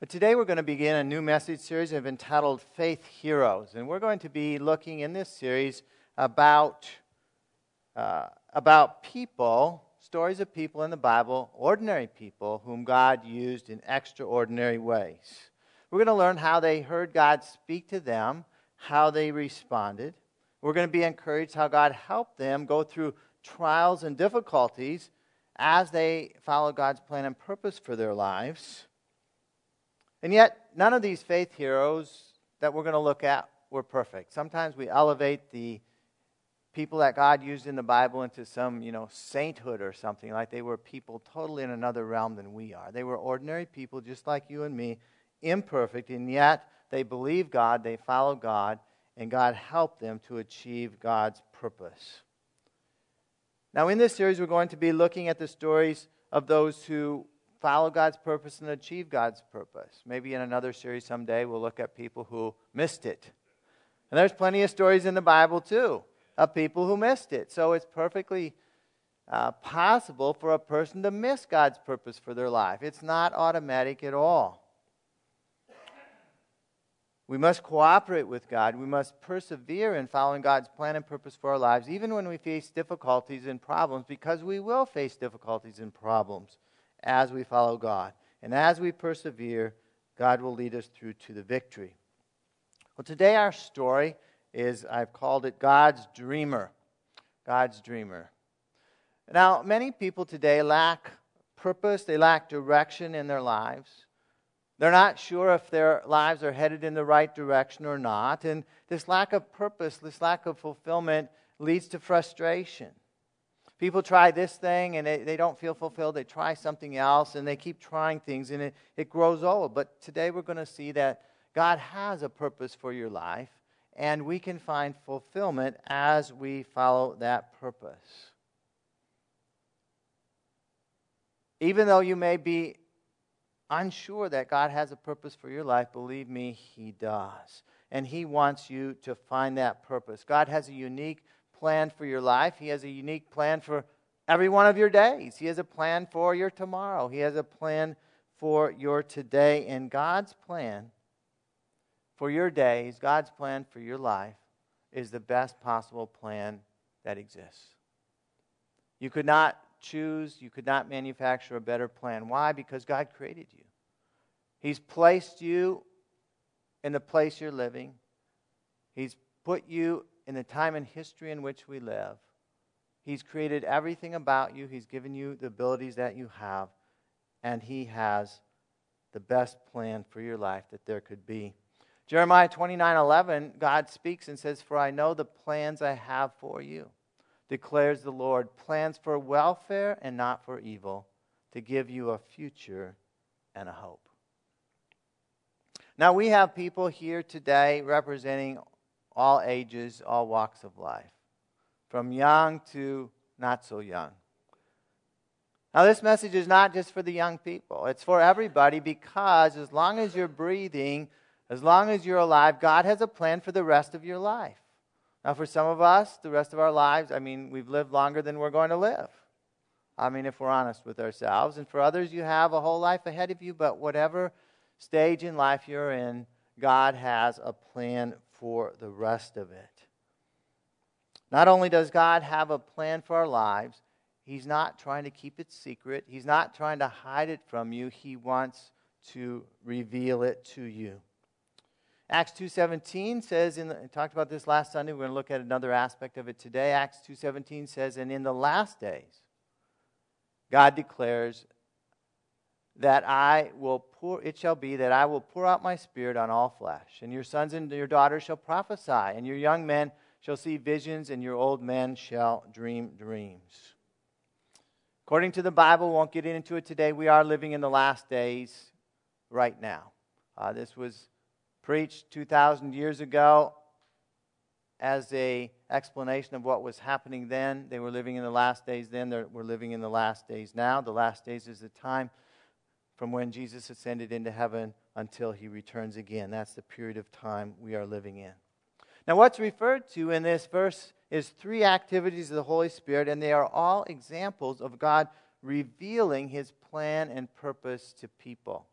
But today we're going to begin a new message series I've entitled Faith Heroes. And we're going to be looking in this series about, uh, about people, stories of people in the Bible, ordinary people whom God used in extraordinary ways. We're going to learn how they heard God speak to them, how they responded. We're going to be encouraged how God helped them go through trials and difficulties as they followed God's plan and purpose for their lives. And yet, none of these faith heroes that we're going to look at were perfect. Sometimes we elevate the people that God used in the Bible into some, you know, sainthood or something, like they were people totally in another realm than we are. They were ordinary people just like you and me, imperfect, and yet they believed God, they followed God, and God helped them to achieve God's purpose. Now, in this series, we're going to be looking at the stories of those who follow God's purpose and achieve God's purpose. Maybe in another series someday we'll look at people who missed it. And there's plenty of stories in the Bible too of people who missed it. So it's perfectly uh, possible for a person to miss God's purpose for their life. It's not automatic at all. We must cooperate with God. We must persevere in following God's plan and purpose for our lives, even when we face difficulties and problems, because we will face difficulties and problems as we follow God. And as we persevere, God will lead us through to the victory. Well, today our story is, I've called it God's Dreamer. God's Dreamer. Now, many people today lack purpose, they lack direction in their lives. They're not sure if their lives are headed in the right direction or not. And this lack of purpose, this lack of fulfillment, leads to frustration. People try this thing and they, they don't feel fulfilled. They try something else and they keep trying things and it, it grows old. But today we're going to see that God has a purpose for your life and we can find fulfillment as we follow that purpose. Even though you may be unsure that God has a purpose for your life, believe me, He does. And He wants you to find that purpose. God has a unique plan for your life. He has a unique plan for every one of your days. He has a plan for your tomorrow. He has a plan for your today. And God's plan for your days, God's plan for your life, is the best possible plan that exists. You could not choose, you could not manufacture a better plan. Why? Because God created you. He's placed you in the place you're living. He's put you in the time and history in which we live. He's created everything about you, He's given you the abilities that you have, and He has the best plan for your life that there could be. Jeremiah 29 11, God speaks and says, For I know the plans I have for you, declares the Lord, plans for welfare and not for evil, to give you a future and a hope. Now, we have people here today representing all ages, all walks of life, from young to not so young. Now, this message is not just for the young people, it's for everybody because as long as you're breathing, as long as you're alive, God has a plan for the rest of your life. Now, for some of us, the rest of our lives, I mean, we've lived longer than we're going to live. I mean, if we're honest with ourselves. And for others, you have a whole life ahead of you, but whatever stage in life you're in, God has a plan for the rest of it. Not only does God have a plan for our lives, He's not trying to keep it secret. He's not trying to hide it from you. He wants to reveal it to you. Acts 2:17 says in the, I talked about this last Sunday, we're going to look at another aspect of it today. Acts 2:17 says and in the last days God declares that I will pour, it shall be that I will pour out my spirit on all flesh, and your sons and your daughters shall prophesy, and your young men shall see visions, and your old men shall dream dreams. According to the Bible, won't get into it today. We are living in the last days right now. Uh, this was preached 2,000 years ago as a explanation of what was happening then. They were living in the last days then. We're living in the last days now. The last days is the time from when Jesus ascended into heaven until he returns again. That's the period of time we are living in. Now, what's referred to in this verse is three activities of the Holy Spirit, and they are all examples of God revealing his plan and purpose to people.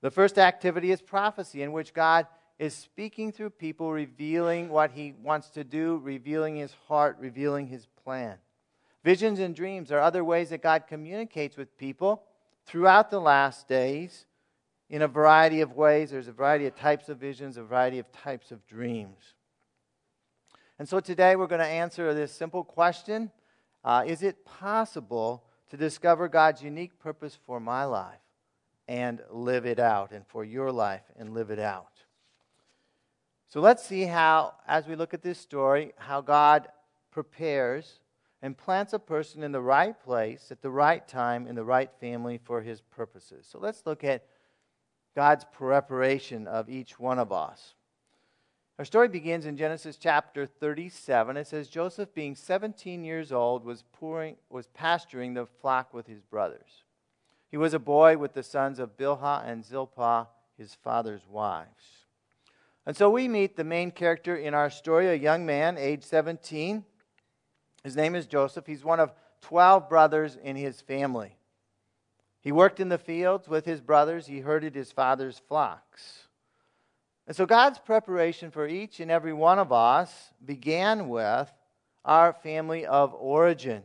The first activity is prophecy, in which God is speaking through people, revealing what he wants to do, revealing his heart, revealing his plan. Visions and dreams are other ways that God communicates with people throughout the last days in a variety of ways. There's a variety of types of visions, a variety of types of dreams. And so today we're going to answer this simple question uh, Is it possible to discover God's unique purpose for my life and live it out, and for your life and live it out? So let's see how, as we look at this story, how God prepares and plants a person in the right place at the right time in the right family for his purposes. So let's look at God's preparation of each one of us. Our story begins in Genesis chapter 37. It says Joseph, being 17 years old, was, pouring, was pasturing the flock with his brothers. He was a boy with the sons of Bilhah and Zilpah, his father's wives. And so we meet the main character in our story, a young man, age 17. His name is Joseph. He's one of 12 brothers in his family. He worked in the fields with his brothers, he herded his father's flocks. And so God's preparation for each and every one of us began with our family of origin.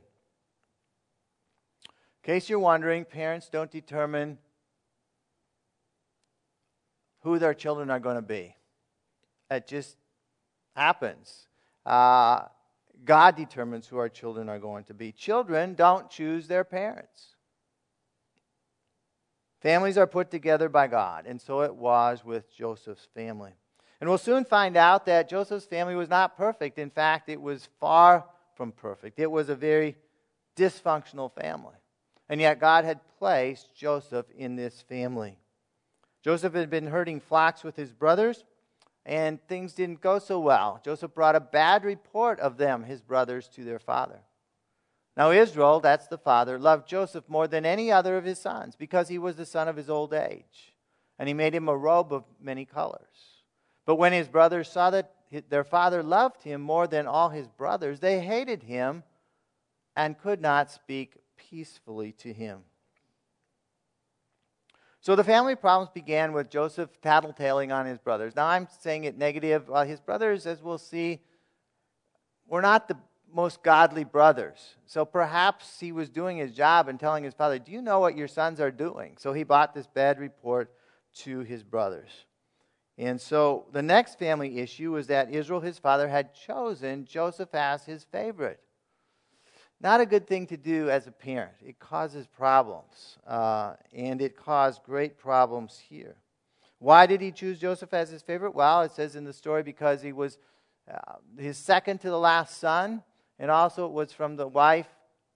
In case you're wondering, parents don't determine who their children are going to be. It just happens. Uh, God determines who our children are going to be. Children don't choose their parents. Families are put together by God, and so it was with Joseph's family. And we'll soon find out that Joseph's family was not perfect. In fact, it was far from perfect. It was a very dysfunctional family. And yet, God had placed Joseph in this family. Joseph had been herding flocks with his brothers, and things didn't go so well. Joseph brought a bad report of them, his brothers, to their father. Now, Israel, that's the father, loved Joseph more than any other of his sons because he was the son of his old age. And he made him a robe of many colors. But when his brothers saw that their father loved him more than all his brothers, they hated him and could not speak peacefully to him. So the family problems began with Joseph tattletaling on his brothers. Now I'm saying it negative. Well, his brothers, as we'll see, were not the most godly brothers. So perhaps he was doing his job and telling his father, Do you know what your sons are doing? So he brought this bad report to his brothers. And so the next family issue was that Israel, his father, had chosen Joseph as his favorite. Not a good thing to do as a parent. It causes problems, uh, and it caused great problems here. Why did he choose Joseph as his favorite? Well, it says in the story because he was uh, his second to the last son, and also it was from the wife.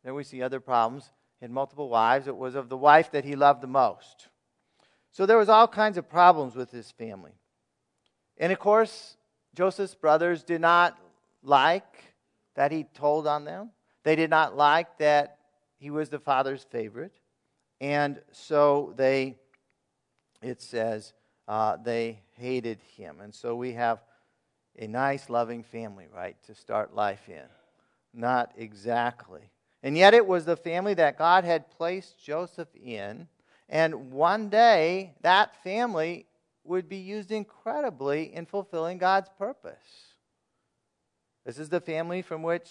There we see other problems. He had multiple wives. It was of the wife that he loved the most. So there was all kinds of problems with his family. And of course, Joseph's brothers did not like that he told on them. They did not like that he was the father's favorite. And so they, it says, uh, they hated him. And so we have a nice, loving family, right, to start life in. Not exactly. And yet it was the family that God had placed Joseph in. And one day, that family would be used incredibly in fulfilling God's purpose. This is the family from which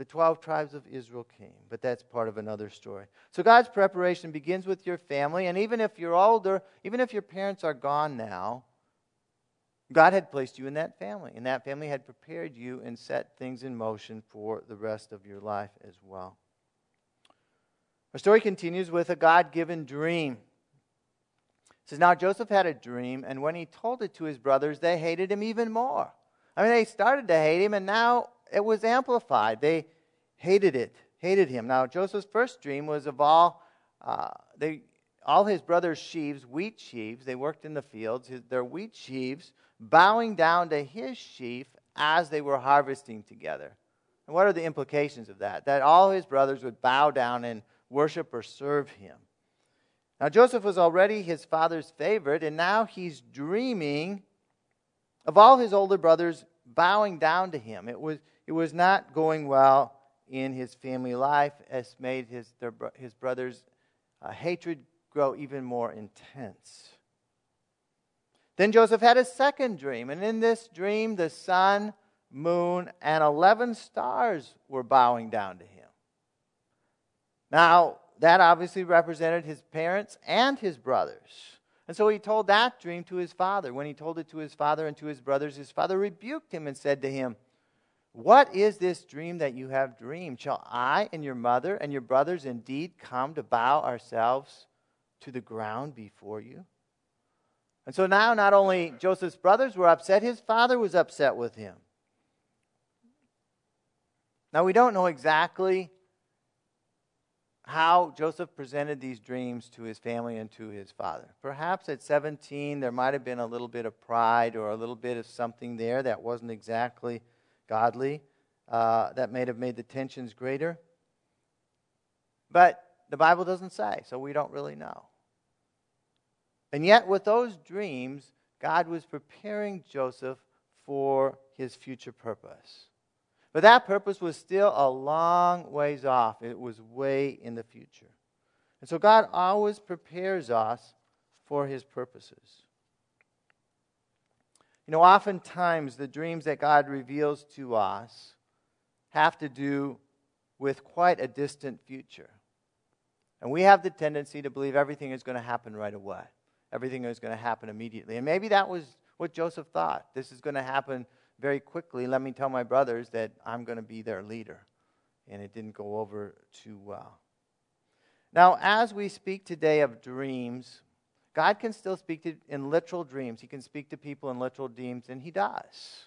the 12 tribes of Israel came, but that's part of another story. So God's preparation begins with your family, and even if you're older, even if your parents are gone now, God had placed you in that family, and that family had prepared you and set things in motion for the rest of your life as well. Our story continues with a God given dream. It says, Now Joseph had a dream, and when he told it to his brothers, they hated him even more. I mean, they started to hate him, and now it was amplified. They hated it, hated him. Now, Joseph's first dream was of all, uh, they, all his brothers' sheaves, wheat sheaves, they worked in the fields, his, their wheat sheaves bowing down to his sheaf as they were harvesting together. And what are the implications of that? That all his brothers would bow down and worship or serve him. Now, Joseph was already his father's favorite, and now he's dreaming of all his older brothers bowing down to him. It was, it was not going well in his family life, as made his, their, his brothers' uh, hatred grow even more intense. Then Joseph had a second dream, and in this dream, the sun, moon, and 11 stars were bowing down to him. Now, that obviously represented his parents and his brothers. And so he told that dream to his father. When he told it to his father and to his brothers, his father rebuked him and said to him, What is this dream that you have dreamed? Shall I and your mother and your brothers indeed come to bow ourselves to the ground before you? And so now, not only Joseph's brothers were upset, his father was upset with him. Now, we don't know exactly how Joseph presented these dreams to his family and to his father. Perhaps at 17, there might have been a little bit of pride or a little bit of something there that wasn't exactly godly, uh, that may have made the tensions greater. But the Bible doesn't say, so we don't really know. And yet, with those dreams, God was preparing Joseph for his future purpose. But that purpose was still a long ways off. It was way in the future. And so God always prepares us for his purposes. You know, oftentimes the dreams that God reveals to us have to do with quite a distant future. And we have the tendency to believe everything is going to happen right away. Everything is going to happen immediately. And maybe that was what Joseph thought. This is going to happen very quickly, let me tell my brothers that I'm going to be their leader. And it didn't go over too well. Now, as we speak today of dreams, God can still speak to, in literal dreams. He can speak to people in literal dreams, and He does.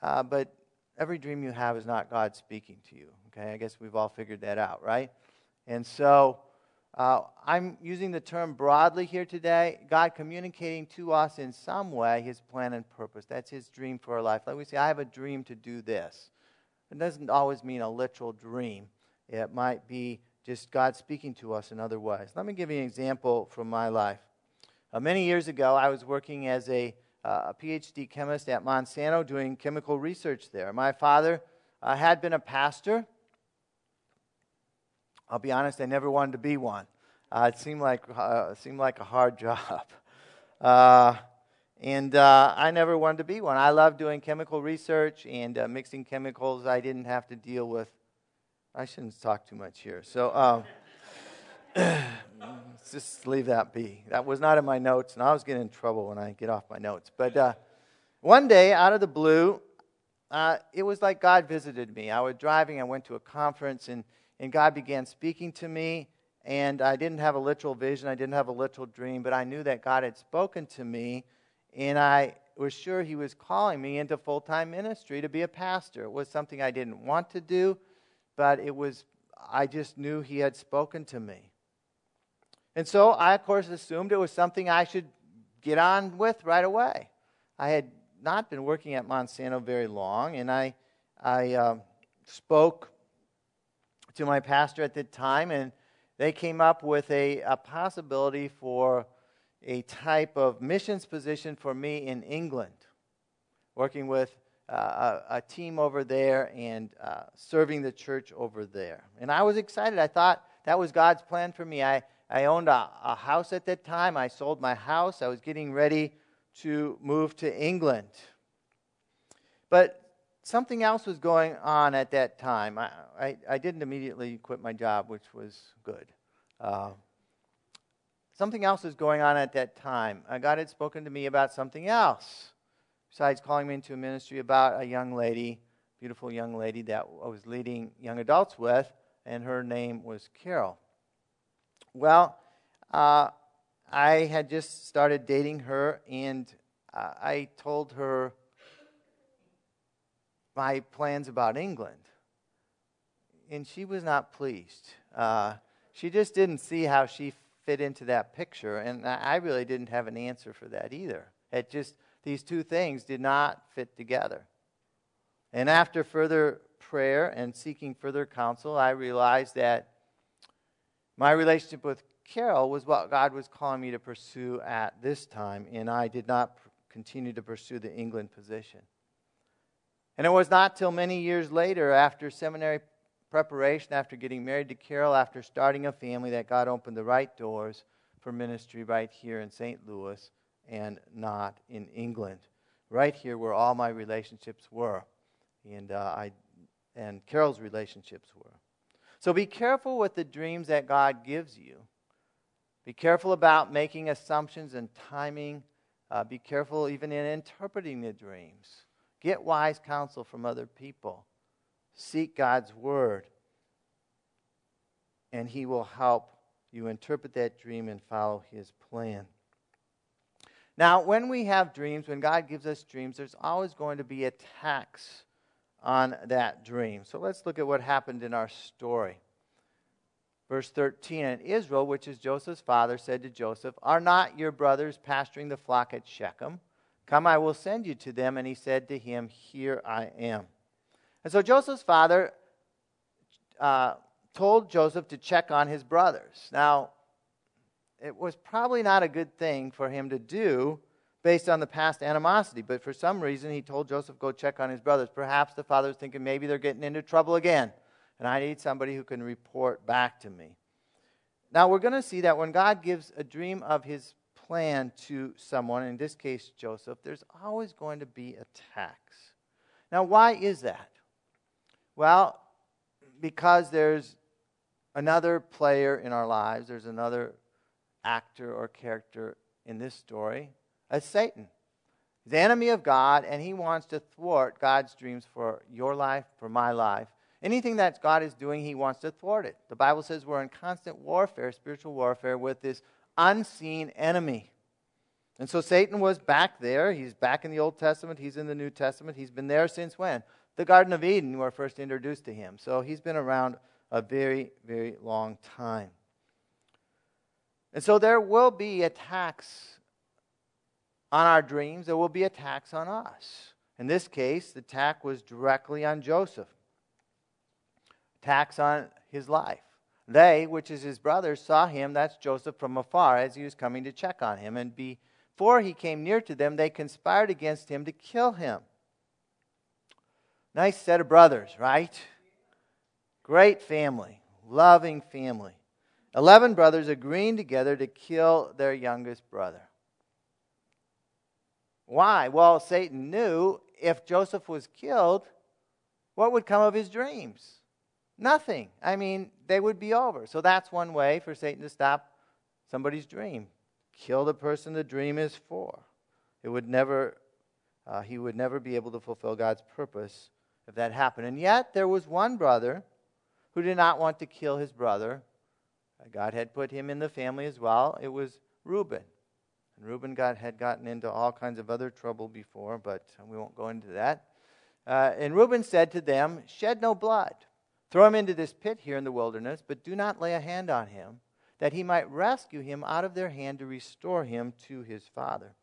Uh, but every dream you have is not God speaking to you. Okay, I guess we've all figured that out, right? And so uh, I'm using the term broadly here today. God communicating to us in some way his plan and purpose. That's his dream for our life. Like we say, I have a dream to do this. It doesn't always mean a literal dream, it might be just God speaking to us in other ways. Let me give you an example from my life. Uh, many years ago, I was working as a, uh, a, PhD chemist at Monsanto doing chemical research there. My father uh, had been a pastor I'll be honest, I never wanted to be one. Uh, it seemed like uh, seemed like a hard job, uh, and I never wanted to be one. I loved doing chemical research and mixing chemicals. I didn't have to deal with. I shouldn't talk too much here, so um, let's just leave that be. That was not in my notes, and I was getting in trouble when I get off my notes. But uh, one day, out of the blue, it was like God visited me. I was driving. I went to a conference and and God began speaking to me. And I didn't have a literal vision, I didn't have a literal dream, but I knew that God had spoken to me, and I was sure He was calling me into full time ministry to be a pastor. It was something I didn't want to do, but it was, I just knew He had spoken to me. And so I, of course, assumed it was something I should get on with right away. I had not been working at Monsanto very long, and I, I uh, spoke to my pastor at the time, and they came up with a, a possibility for a type of missions position for me in England, working with uh, a, a, team over there and uh, serving the church over there. And I was excited. I thought that was God's plan for me. I, I owned a, a house at that time. I sold my house. I was getting ready to move to England. But something else was going on at that time. I, I, I didn't immediately quit my job, which was good. Uh, something else was going on at that time. God had spoken to me about something else, besides calling me into a ministry about a young lady, beautiful young lady that I was leading young adults with, and her name was Carol. Well, uh, I had just started dating her, and uh, I told her my plans about England. And she was not pleased. Uh, she just didn't see how she fit into that picture. And I really didn't have an answer for that either. It just, these two things did not fit together. And after further prayer and seeking further counsel, I realized that my relationship with Carol was what God was calling me to pursue at this time, and I did not continue to pursue the England position. And it was not till many years later, after seminary preparation after getting married to Carol, after starting a family, that God opened the right doors for ministry right here in St. Louis and not in England. Right here where all my relationships were. And, uh, I, and Carol's relationships were. So be careful with the dreams that God gives you. Be careful about making assumptions and timing. Uh, be careful even in interpreting the dreams. Get wise counsel from other people. Seek God's word, and He will help you interpret that dream and follow His plan. Now, when we have dreams, when God gives us dreams, there's always going to be attacks on that dream. So let's look at what happened in our story. Verse 13 And Israel, which is Joseph's father, said to Joseph, Are not your brothers pasturing the flock at Shechem? Come, I will send you to them. And he said to him, Here I am. And so Joseph's father uh, told Joseph to check on his brothers. Now, it was probably not a good thing for him to do based on the past animosity, but for some reason he told Joseph, Go check on his brothers. Perhaps the father was thinking maybe they're getting into trouble again, and I need somebody who can report back to me. Now, we're going to see that when God gives a dream of his plan to someone, in this case Joseph, there's always going to be attacks. Now, why is that? Well, because there's another player in our lives, there's another actor or character in this story as Satan. He's the enemy of God, and he wants to thwart God's dreams for your life, for my life. Anything that God is doing, he wants to thwart it. The Bible says we're in constant warfare, spiritual warfare, with this unseen enemy. And so Satan was back there. He's back in the Old Testament. He's in the New Testament. He's been there since when? The Garden of Eden, we were first introduced to him. So he's been around a very, very long time. And so there will be attacks on our dreams, there will be attacks on us. In this case, the attack was directly on Joseph, attacks on his life. They, which is his brothers, saw him, that's Joseph, from afar as he was coming to check on him. And before he came near to them, they conspired against him to kill him. Nice set of brothers, right? Great family, loving family. Eleven brothers agreeing together to kill their youngest brother. Why? Well, Satan knew if Joseph was killed, what would come of his dreams? Nothing. I mean, they would be over. So that's one way for Satan to stop somebody's dream. Kill the person the dream is for. It would never, uh, he would never be able to fulfill God's purpose if that happened. And yet, there was one brother who did not want to kill his brother. God had put him in the family as well. It was Reuben. And Reuben got, had gotten into all kinds of other trouble before, but we won't go into that. Uh, and Reuben said to them, Shed no blood. Throw him into this pit here in the wilderness, but do not lay a hand on him, that he might rescue him out of their hand to restore him to his father.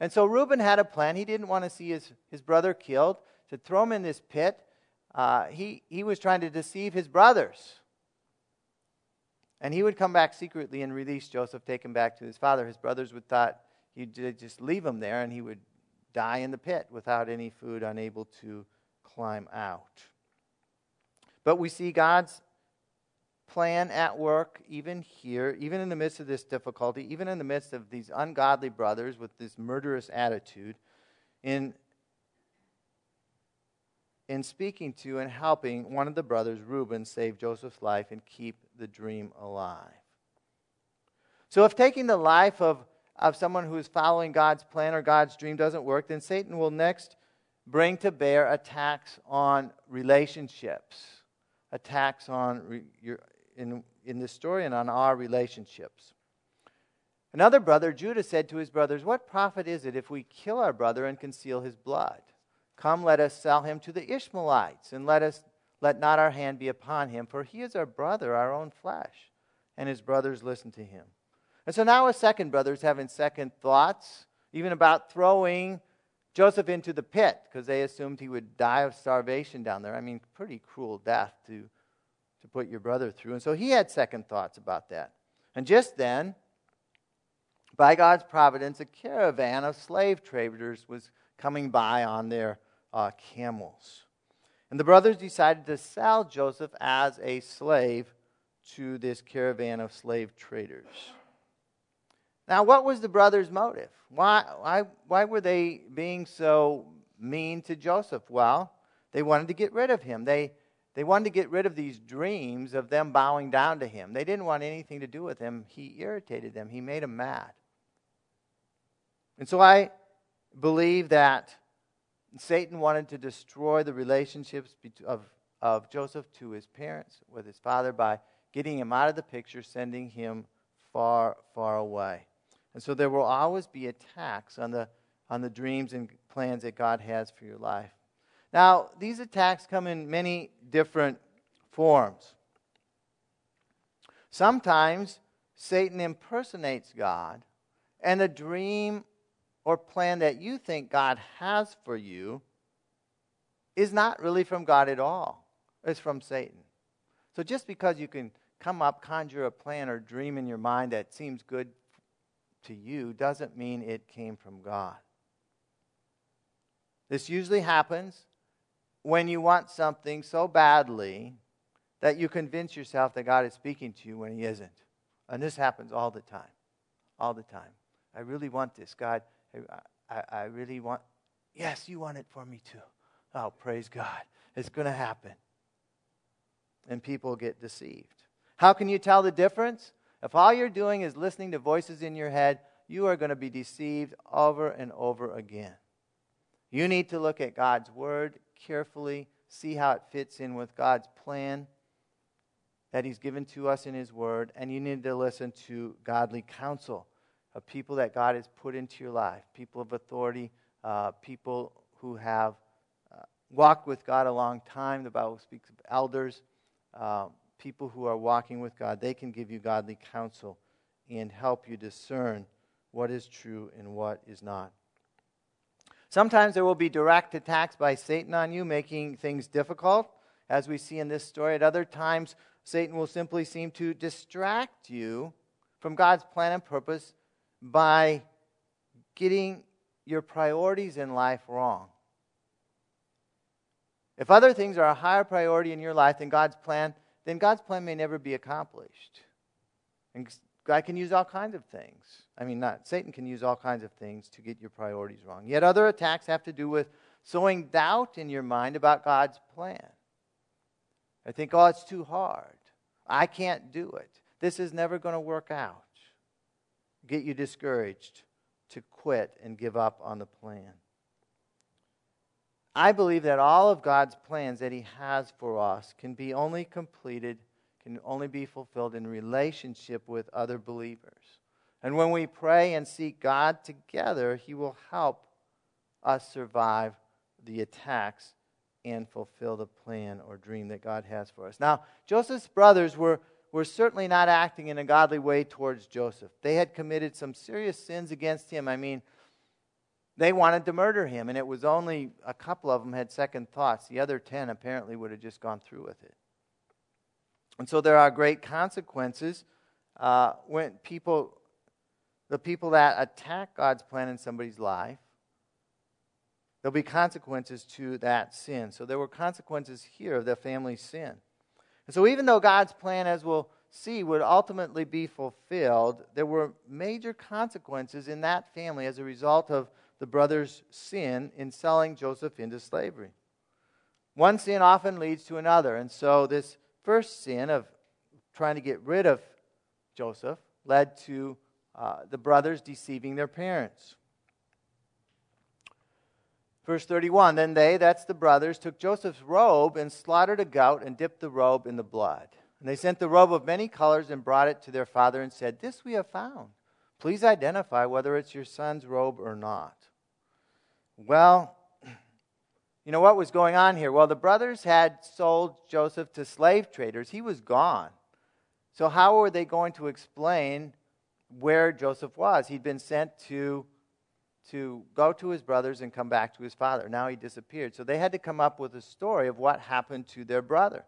And so Reuben had a plan. He didn't want to see his, his brother killed, to throw him in this pit. Uh, he, he was trying to deceive his brothers. And he would come back secretly and release Joseph, take him back to his father. His brothers would thought he'd just leave him there and he would die in the pit without any food, unable to climb out. But we see God's plan at work even here, even in the midst of this difficulty, even in the midst of these ungodly brothers with this murderous attitude, in in speaking to and helping one of the brothers, Reuben, save Joseph's life and keep the dream alive. So, if taking the life of, of someone who is following God's plan or God's dream doesn't work, then Satan will next bring to bear attacks on relationships, attacks on re, your, in, in this story and on our relationships. Another brother, Judah, said to his brothers, What profit is it if we kill our brother and conceal his blood? Come, let us sell him to the Ishmaelites, and let us let not our hand be upon him, for he is our brother, our own flesh. And his brothers listened to him. And so now a second brother is having second thoughts, even about throwing Joseph into the pit, because they assumed he would die of starvation down there. I mean, pretty cruel death to, to put your brother through. And so he had second thoughts about that. And just then, by God's providence, a caravan of slave traders was coming by on their uh, camels. And the brothers decided to sell Joseph as a slave to this caravan of slave traders. Now, what was the brothers' motive? Why, why, why were they being so mean to Joseph? Well, they wanted to get rid of him. They, they wanted to get rid of these dreams of them bowing down to him. They didn't want anything to do with him. He irritated them, he made them mad. And so I believe that Satan wanted to destroy the relationships of, of Joseph to his parents, with his father, by getting him out of the picture, sending him far, far away. And so there will always be attacks on the, on the dreams and plans that God has for your life. Now, these attacks come in many different forms. Sometimes Satan impersonates God, and the dream or plan that you think God has for you is not really from God at all. It's from Satan. So just because you can come up, conjure a plan, or dream in your mind that seems good to you doesn't mean it came from God. This usually happens when you want something so badly that you convince yourself that God is speaking to you when He isn't. And this happens all the time. All the time. I really want this. God, I, I really want, yes, you want it for me too. Oh, praise God. It's going to happen. And people get deceived. How can you tell the difference? If all you're doing is listening to voices in your head, you are going to be deceived over and over again. You need to look at God's Word carefully, see how it fits in with God's plan that He's given to us in His Word, and you need to listen to godly counsel of people that God has put into your life, people of authority, uh, people who have uh, walked with God a long time. The Bible speaks of elders, uh, people who are walking with God. They can give you godly counsel and help you discern what is true and what is not. Sometimes there will be direct attacks by Satan on you, making things difficult, as we see in this story. At other times, Satan will simply seem to distract you from God's plan and purpose by getting your priorities in life wrong. If other things are a higher priority in your life than God's plan, then God's plan may never be accomplished. And God can use all kinds of things. I mean, not Satan can use all kinds of things to get your priorities wrong. Yet other attacks have to do with sowing doubt in your mind about God's plan. I think, oh, it's too hard. I can't do it. This is never going to work out get you discouraged to quit and give up on the plan. I believe that all of God's plans that He has for us can be only completed, can only be fulfilled in relationship with other believers. And when we pray and seek God together, He will help us survive the attacks and fulfill the plan or dream that God has for us. Now, Joseph's brothers were were certainly not acting in a godly way towards Joseph. They had committed some serious sins against him. I mean, they wanted to murder him, and it was only a couple of them had second thoughts. The other ten apparently would have just gone through with it. And so there are great consequences uh, when people, the people that attack God's plan in somebody's life, there'll be consequences to that sin. So there were consequences here of the family's sin. And so, even though God's plan, as we'll see, would ultimately be fulfilled, there were major consequences in that family as a result of the brothers' sin in selling Joseph into slavery. One sin often leads to another. And so, this first sin of trying to get rid of Joseph led to uh, the brothers deceiving their parents. Verse 31 Then they, that's the brothers, took Joseph's robe and slaughtered a goat and dipped the robe in the blood. And they sent the robe of many colors and brought it to their father and said, This we have found. Please identify whether it's your son's robe or not. Well, you know what was going on here? Well, the brothers had sold Joseph to slave traders. He was gone. So, how were they going to explain where Joseph was? He'd been sent to to go to his brothers and come back to his father. Now he disappeared. So they had to come up with a story of what happened to their brother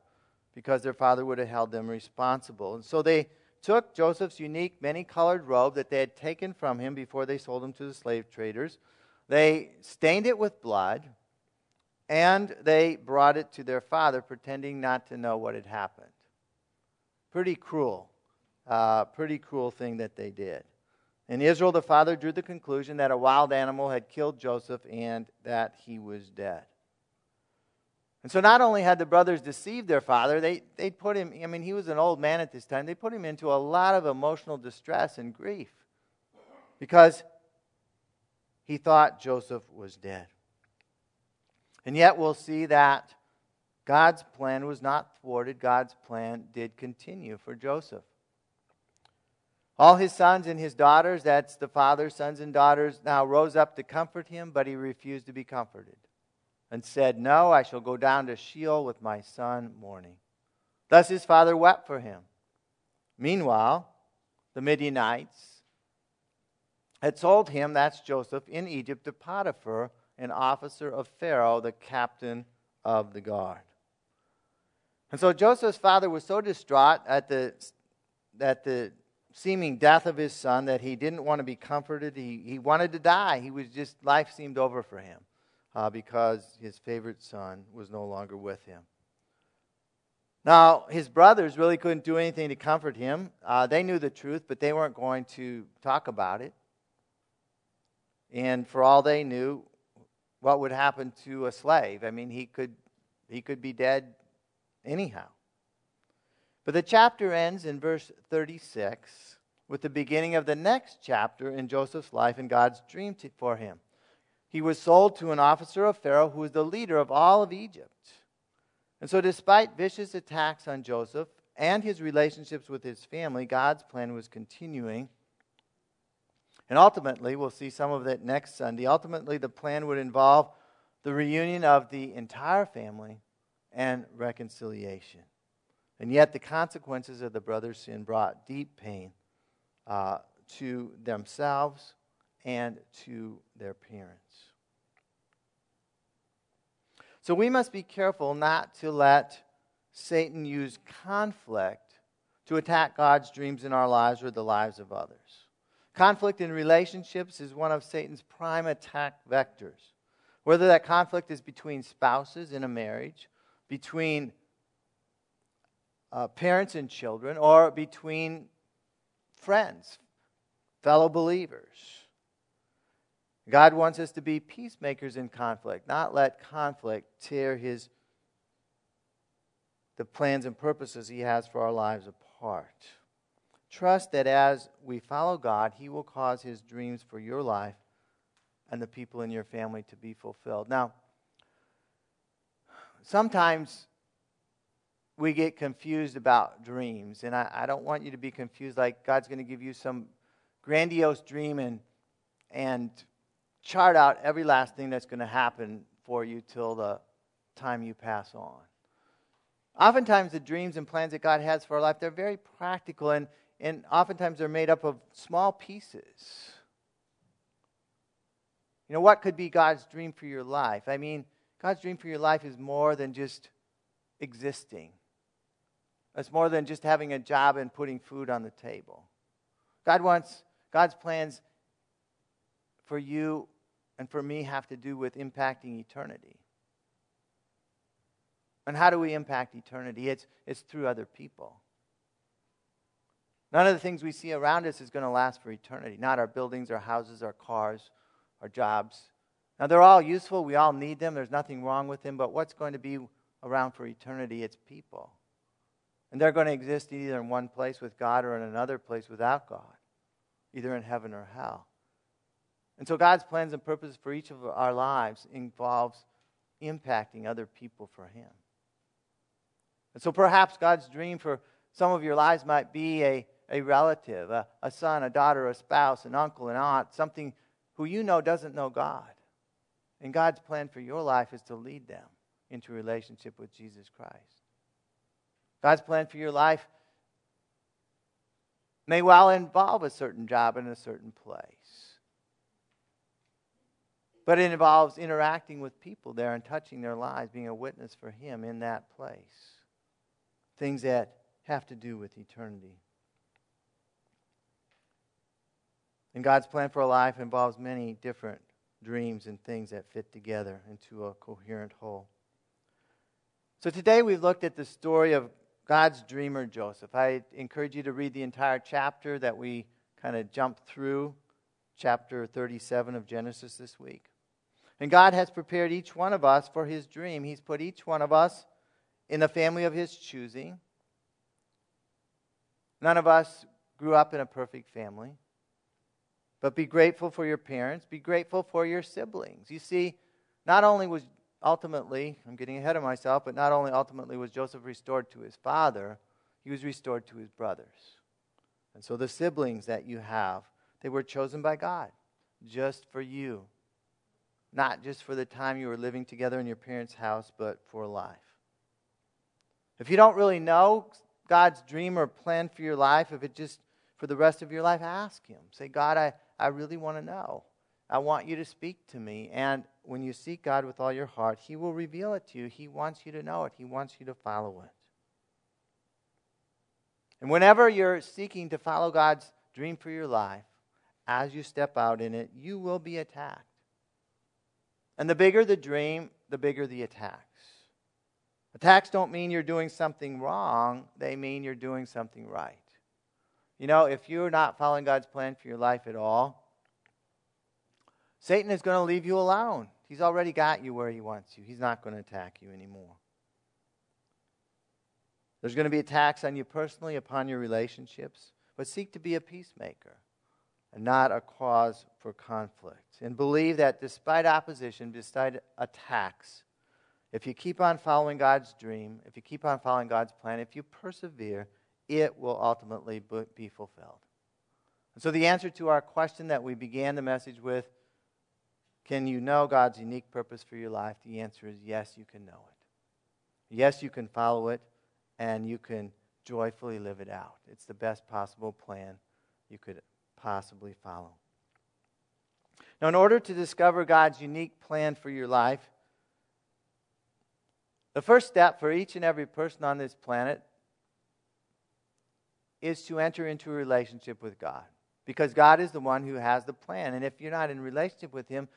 because their father would have held them responsible. And so they took Joseph's unique, many colored robe that they had taken from him before they sold him to the slave traders. They stained it with blood, and they brought it to their father, pretending not to know what had happened. Pretty cruel. Uh, pretty cruel thing that they did. In Israel, the father drew the conclusion that a wild animal had killed Joseph and that he was dead. And so not only had the brothers deceived their father, they, they put him, I mean, he was an old man at this time, they put him into a lot of emotional distress and grief because he thought Joseph was dead. And yet we'll see that God's plan was not thwarted, God's plan did continue for Joseph. All his sons and his daughters, that's the father's sons and daughters, now rose up to comfort him, but he refused to be comforted and said, No, I shall go down to Sheol with my son mourning. Thus his father wept for him. Meanwhile, the Midianites had sold him, that's Joseph, in Egypt to Potiphar, an officer of Pharaoh, the captain of the guard. And so Joseph's father was so distraught at the, at the seeming death of his son that he didn't want to be comforted. He, he wanted to die. He was just, life seemed over for him uh, because his favorite son was no longer with him. Now, his brothers really couldn't do anything to comfort him. Uh, they knew the truth, but they weren't going to talk about it. And for all they knew, what would happen to a slave? I mean, he could, he could be dead anyhow. But the chapter ends in verse 36 with the beginning of the next chapter in Joseph's life and God's dream for him. He was sold to an officer of Pharaoh who was the leader of all of Egypt. And so, despite vicious attacks on Joseph and his relationships with his family, God's plan was continuing. And ultimately, we'll see some of that next Sunday. Ultimately, the plan would involve the reunion of the entire family and reconciliation. And yet, the consequences of the brother's sin brought deep pain uh, to themselves and to their parents. So we must be careful not to let Satan use conflict to attack God's dreams in our lives or the lives of others. Conflict in relationships is one of Satan's prime attack vectors. Whether that conflict is between spouses in a marriage, between uh, parents and children, or between friends, fellow believers. God wants us to be peacemakers in conflict, not let conflict tear his the plans and purposes he has for our lives apart. Trust that as we follow God, he will cause his dreams for your life and the people in your family to be fulfilled. Now, sometimes we get confused about dreams, and I, I don't want you to be confused like God's going to give you some grandiose dream and and chart out every last thing that's going to happen for you till the time you pass on. Oftentimes, the dreams and plans that God has for our life, they're very practical, and, and oftentimes they're made up of small pieces. You know, what could be God's dream for your life? I mean, God's dream for your life is more than just existing. It's more than just having a job and putting food on the table. God wants, God's plans for you and for me have to do with impacting eternity. And how do we impact eternity? It's, it's through other people. None of the things we see around us is going to last for eternity. Not our buildings, our houses, our cars, our jobs. Now, they're all useful. We all need them. There's nothing wrong with them. But what's going to be around for eternity? It's people. And they're going to exist either in one place with God or in another place without God, either in heaven or hell. And so God's plans and purposes for each of our lives involves impacting other people for Him. And so perhaps God's dream for some of your lives might be a, a relative, a, a son, a daughter, a spouse, an uncle, an aunt, something who you know doesn't know God. And God's plan for your life is to lead them into relationship with Jesus Christ. God's plan for your life may well involve a certain job in a certain place. But it involves interacting with people there and touching their lives, being a witness for Him in that place. Things that have to do with eternity. And God's plan for a life involves many different dreams and things that fit together into a coherent whole. So today we've looked at the story of God's dreamer Joseph. I encourage you to read the entire chapter that we kind of jumped through, chapter 37 of Genesis this week. And God has prepared each one of us for his dream. He's put each one of us in the family of his choosing. None of us grew up in a perfect family. But be grateful for your parents, be grateful for your siblings. You see, not only was ultimately, I'm getting ahead of myself, but not only ultimately was Joseph restored to his father, he was restored to his brothers. And so the siblings that you have, they were chosen by God just for you. Not just for the time you were living together in your parents' house, but for life. If you don't really know God's dream or plan for your life, if it just for the rest of your life, ask Him. Say, God, I, I really want to know. I want you to speak to me. And when you seek God with all your heart, He will reveal it to you. He wants you to know it, He wants you to follow it. And whenever you're seeking to follow God's dream for your life, as you step out in it, you will be attacked. And the bigger the dream, the bigger the attacks. Attacks don't mean you're doing something wrong, they mean you're doing something right. You know, if you're not following God's plan for your life at all, Satan is going to leave you alone. He's already got you where he wants you. He's not going to attack you anymore. There's going to be attacks on you personally, upon your relationships, but seek to be a peacemaker and not a cause for conflict. And believe that despite opposition, despite attacks, if you keep on following God's dream, if you keep on following God's plan, if you persevere, it will ultimately be fulfilled. And so, the answer to our question that we began the message with can you know God's unique purpose for your life? The answer is yes, you can know it. Yes, you can follow it, and you can joyfully live it out. It's the best possible plan you could possibly follow. Now, in order to discover God's unique plan for your life, the first step for each and every person on this planet is to enter into a relationship with God. Because God is the one who has the plan. And if you're not in relationship with Him,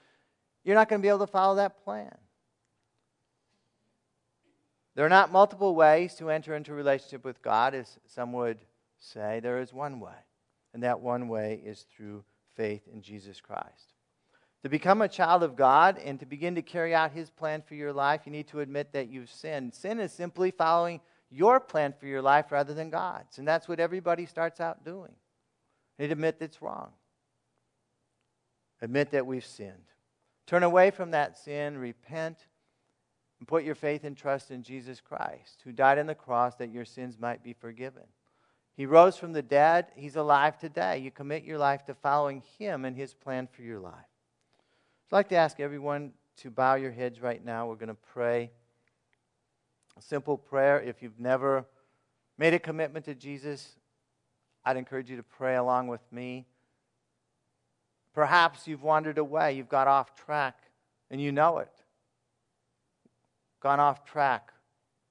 you're not going to be able to follow that plan. There are not multiple ways to enter into a relationship with God, as some would say. There is one way. And that one way is through faith in Jesus Christ. To become a child of God and to begin to carry out His plan for your life, you need to admit that you've sinned. Sin is simply following your plan for your life rather than God's. And that's what everybody starts out doing. They admit that it's wrong. Admit that we've sinned. Turn away from that sin, repent, and put your faith and trust in Jesus Christ, who died on the cross that your sins might be forgiven. He rose from the dead. He's alive today. You commit your life to following Him and His plan for your life. I'd like to ask everyone to bow your heads right now. We're going to pray a simple prayer. If you've never made a commitment to Jesus, I'd encourage you to pray along with me. Perhaps you've wandered away, you've got off track, and you know it. Gone off track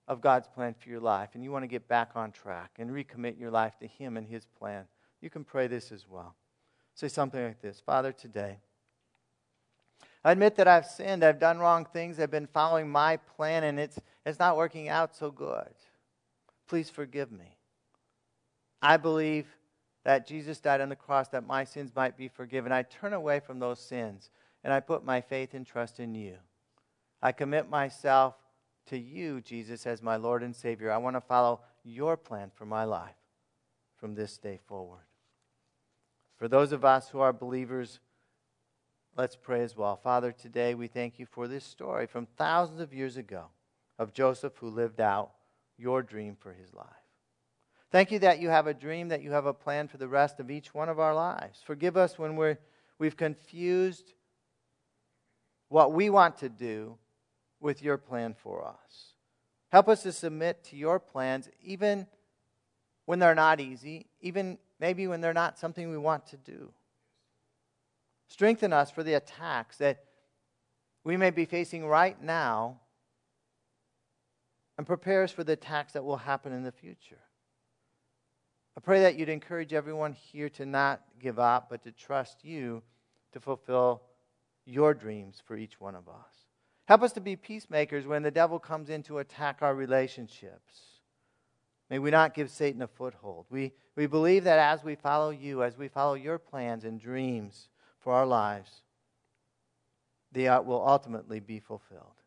of God's plan for your life, and you want to get back on track and recommit your life to Him and His plan. You can pray this as well. Say something like this Father, today, I admit that I've sinned. I've done wrong things. I've been following my plan, and it's, it's not working out so good. Please forgive me. I believe that Jesus died on the cross that my sins might be forgiven. I turn away from those sins, and I put my faith and trust in you. I commit myself to you, Jesus, as my Lord and Savior. I want to follow your plan for my life from this day forward. For those of us who are believers, Let's pray as well. Father, today we thank you for this story from thousands of years ago of Joseph who lived out your dream for his life. Thank you that you have a dream, that you have a plan for the rest of each one of our lives. Forgive us when we're, we've confused what we want to do with your plan for us. Help us to submit to your plans, even when they're not easy, even maybe when they're not something we want to do. Strengthen us for the attacks that we may be facing right now and prepare us for the attacks that will happen in the future. I pray that you'd encourage everyone here to not give up, but to trust you to fulfill your dreams for each one of us. Help us to be peacemakers when the devil comes in to attack our relationships. May we not give Satan a foothold. We, we believe that as we follow you, as we follow your plans and dreams for our lives, they will ultimately be fulfilled.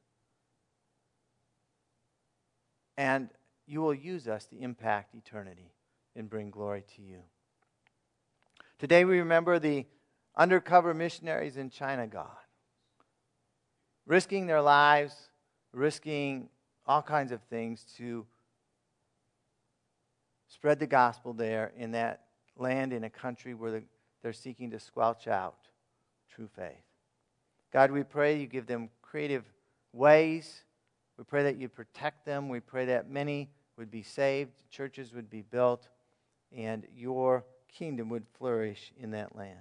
And you will use us to impact eternity and bring glory to you. Today we remember the undercover missionaries in China, God, risking their lives, risking all kinds of things to spread the gospel there in that land, in a country where they're seeking to squelch out true faith. God, we pray you give them creative ways. We pray that you protect them. We pray that many would be saved, churches would be built, and your kingdom would flourish in that land.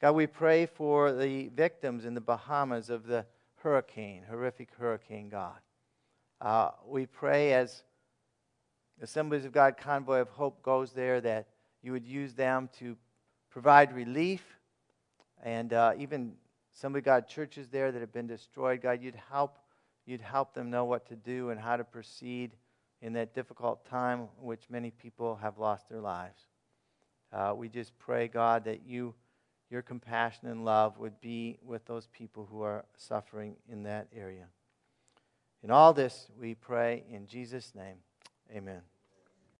God, we pray for the victims in the Bahamas of the hurricane, horrific hurricane, God. Uh, we pray as Assemblies of God Convoy of Hope goes there that you would use them to provide relief and uh, even some of God churches there that have been destroyed. God, you'd help, you'd help them know what to do and how to proceed in that difficult time in which many people have lost their lives. Uh, we just pray, God, that you, your compassion and love would be with those people who are suffering in that area. In all this, we pray in Jesus' name. Amen.